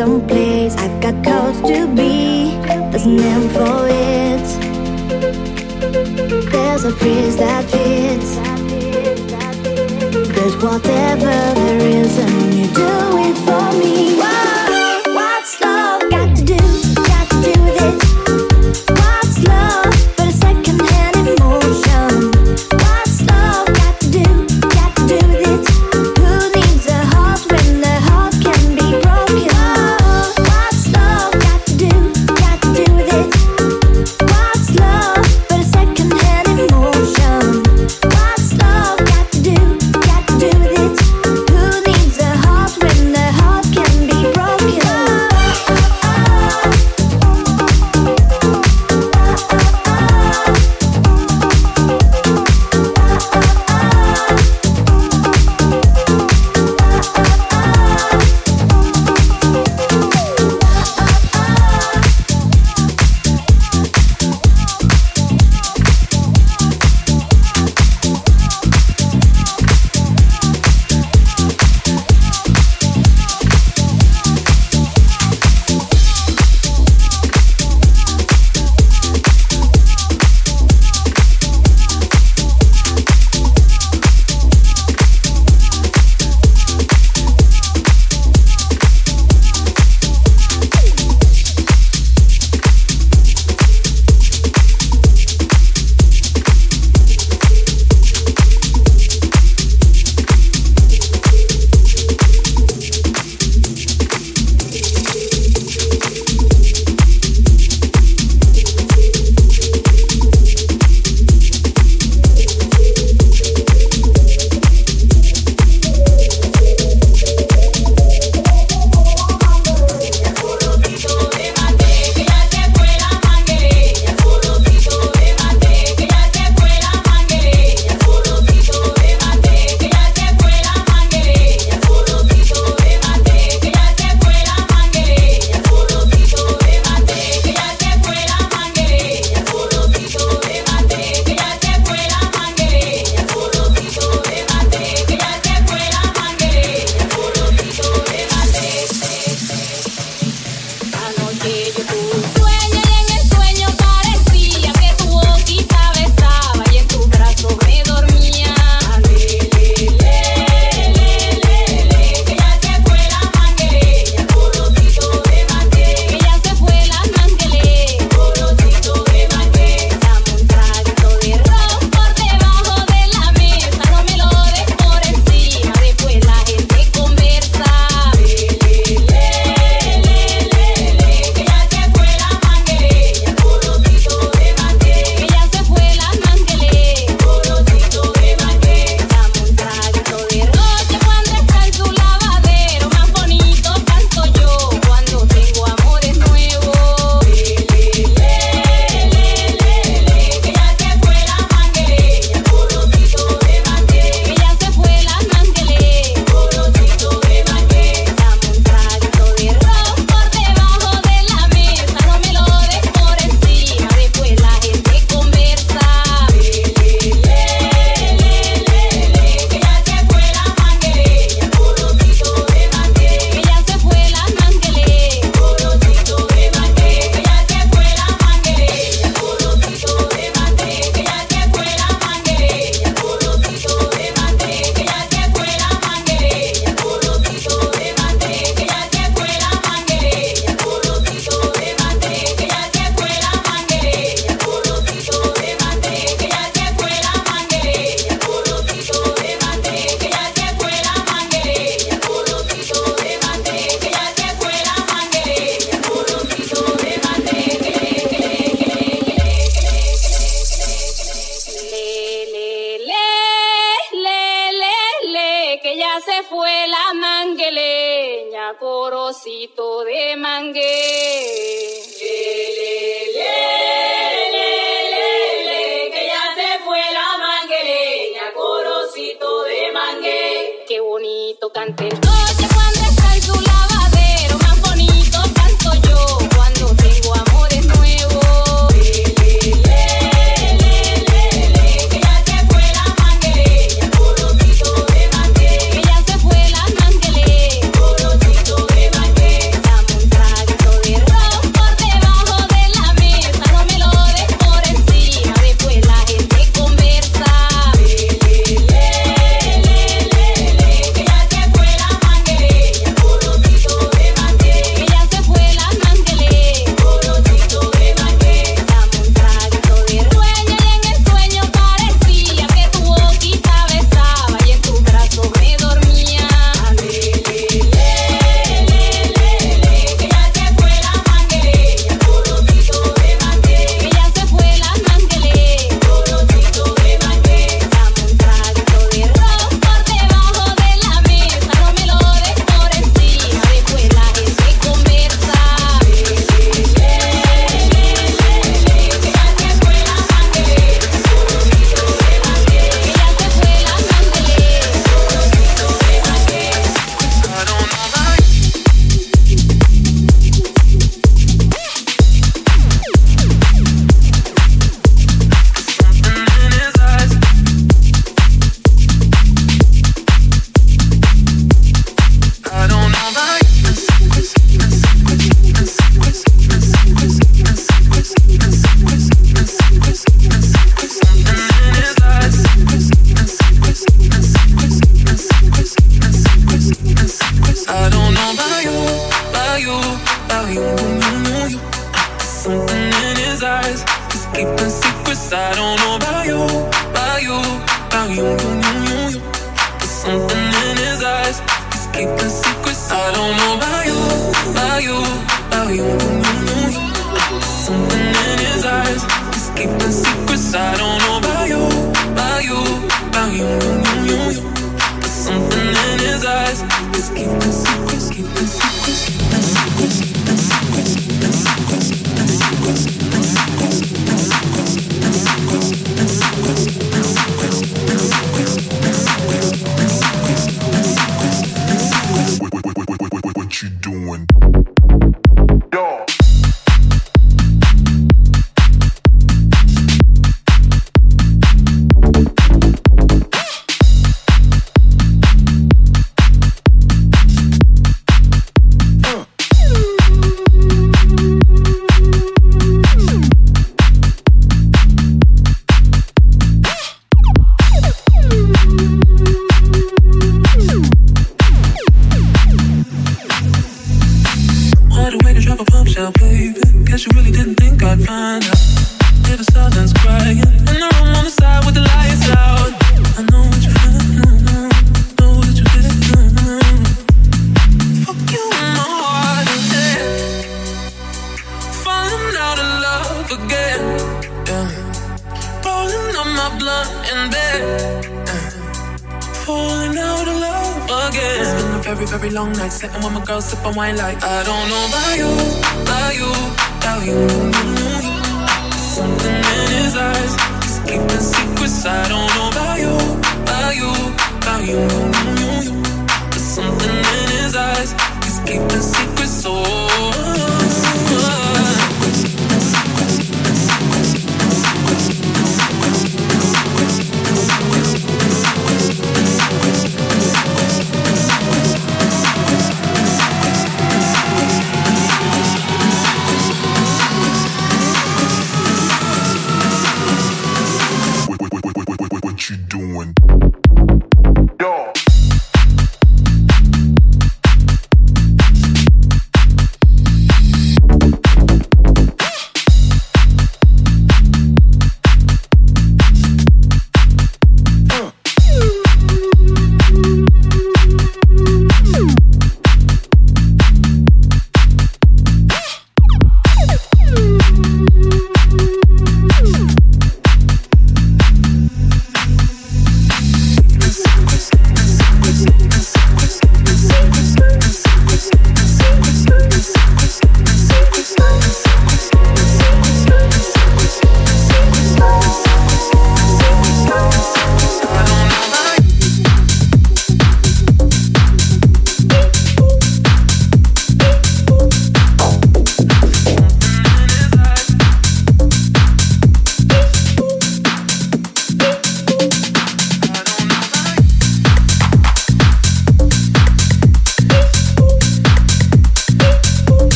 someplace I've got calls to be There's a name for it. There's a phrase that fits There's whatever there is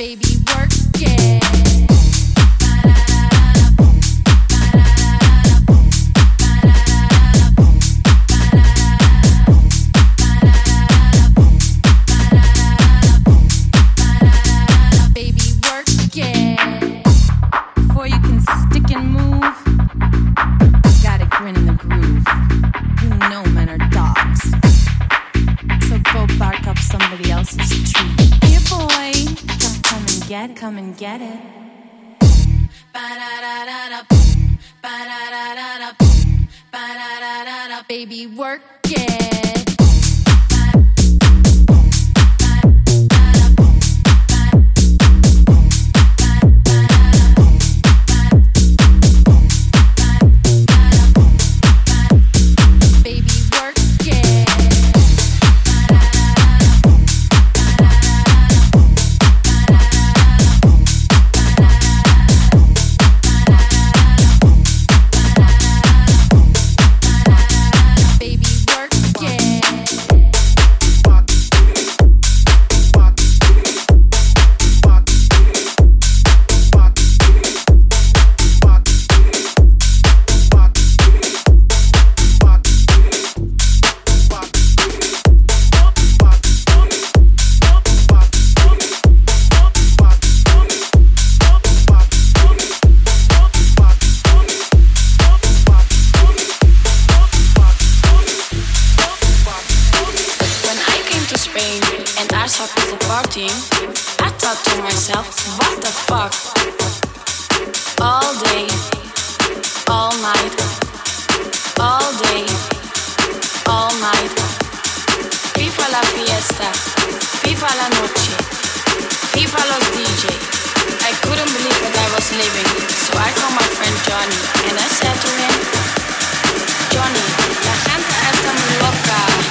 Baby, Baby, work la fiesta. Viva la noche. Viva los DJ. I couldn't believe that I was leaving, so I called my friend Johnny and I said to him, Johnny, la gente está muy loca.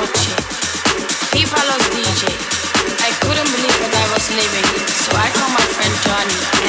Gucci. Viva DJ. I couldn't believe what I was living, so I called my friend Johnny.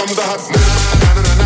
Comes the hot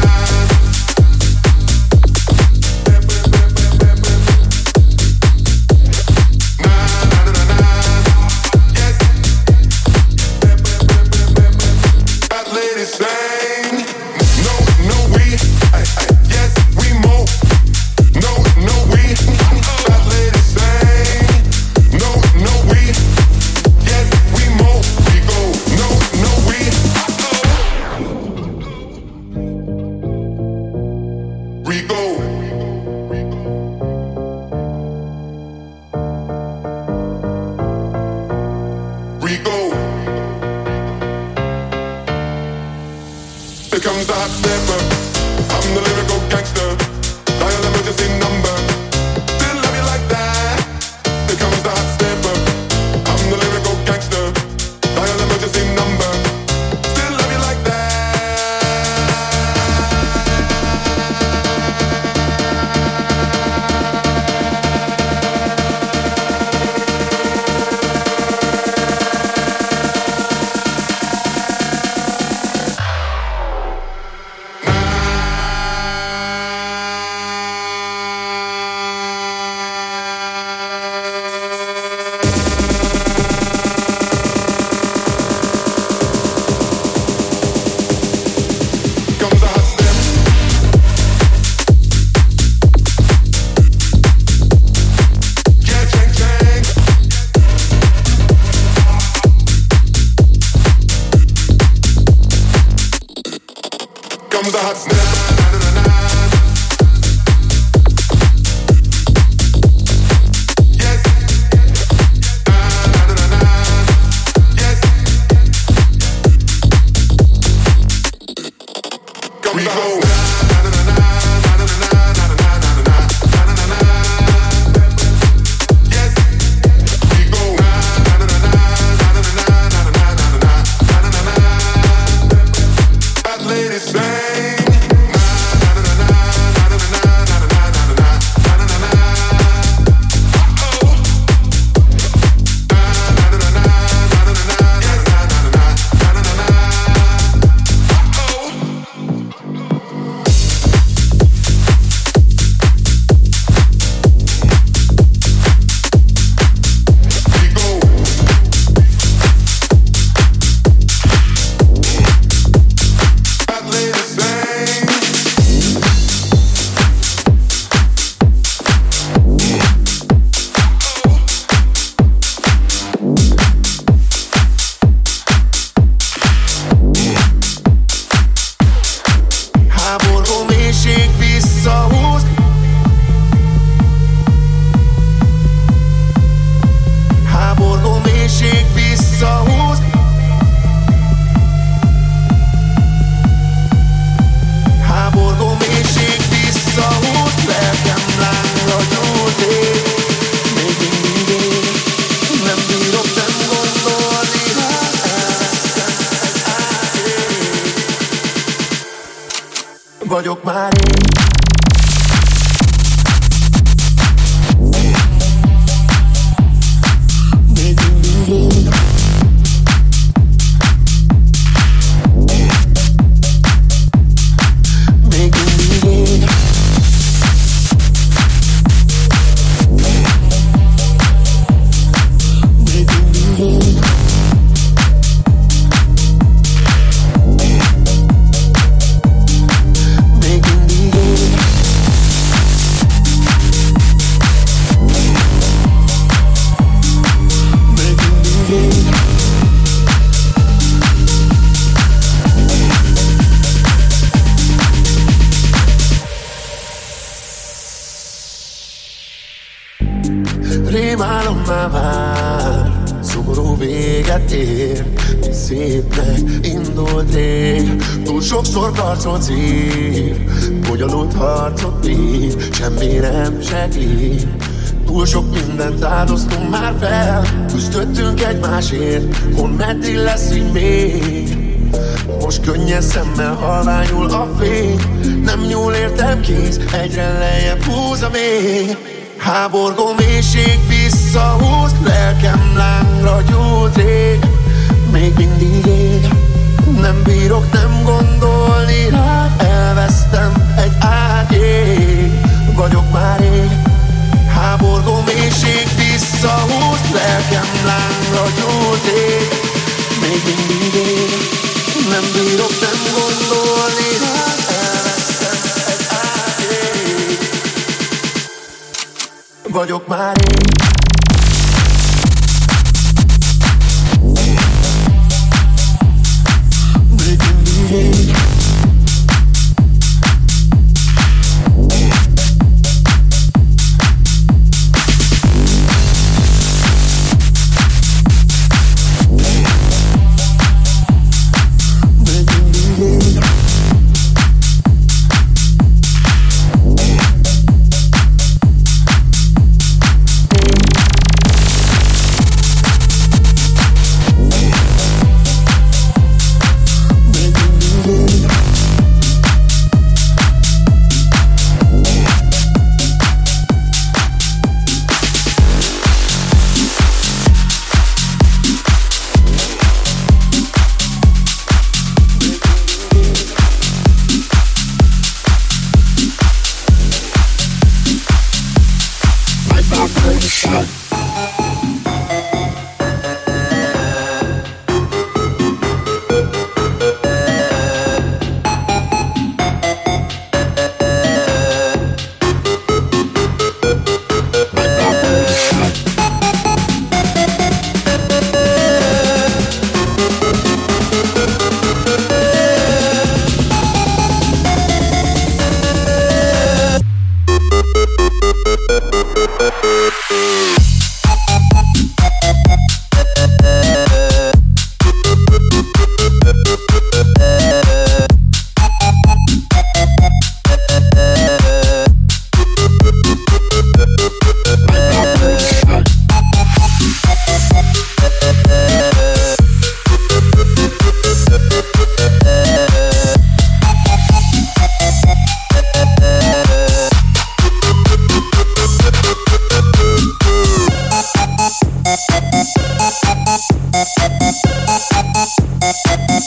Burgo.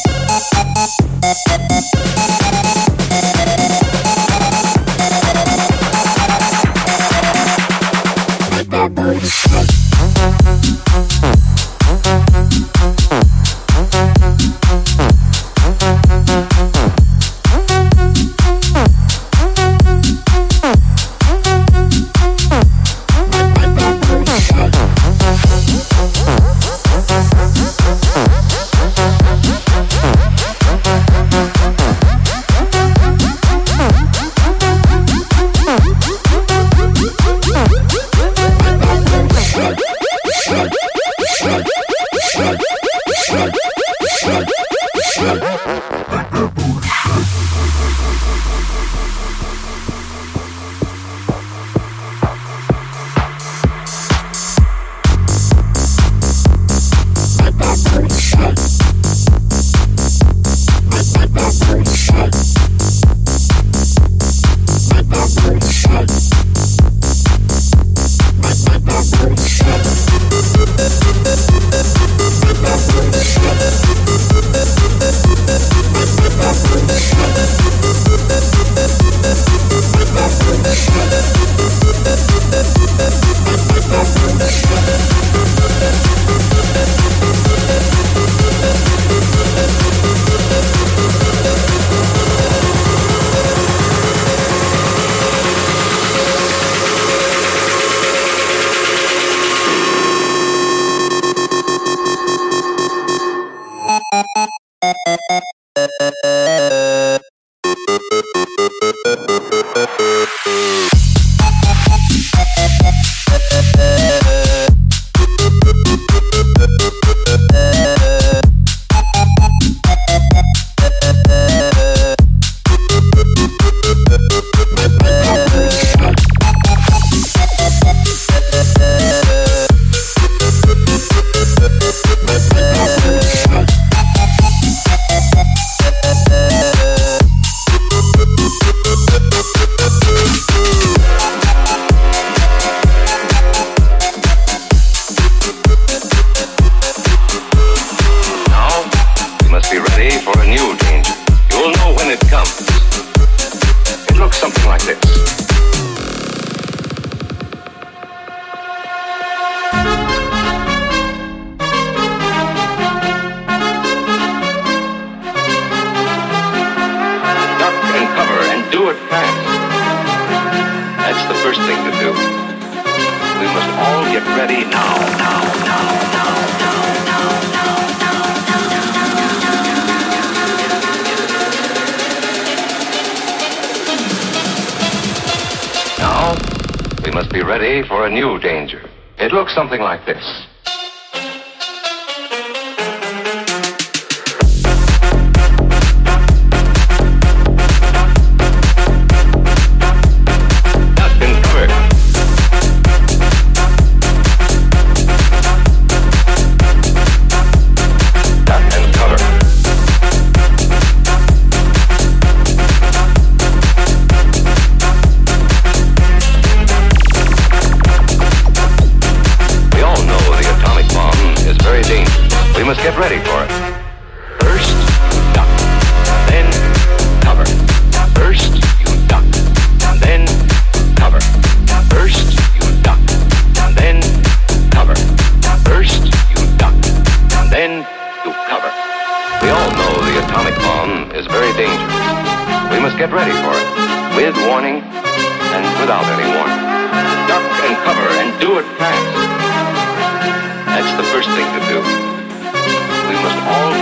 Thank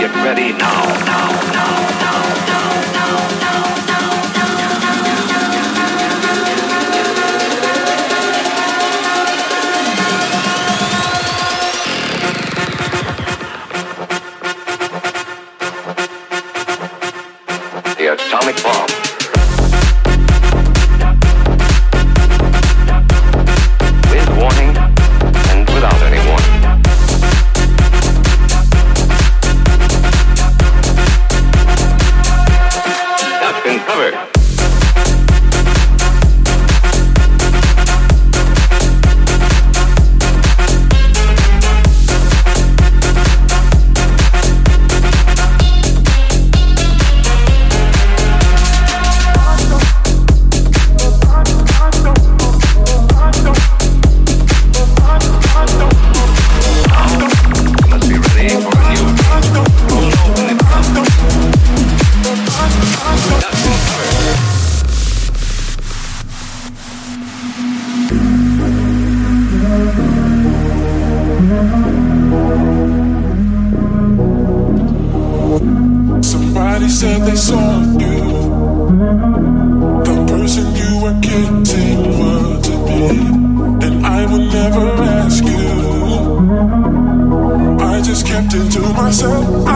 get ready now, now, now, into myself.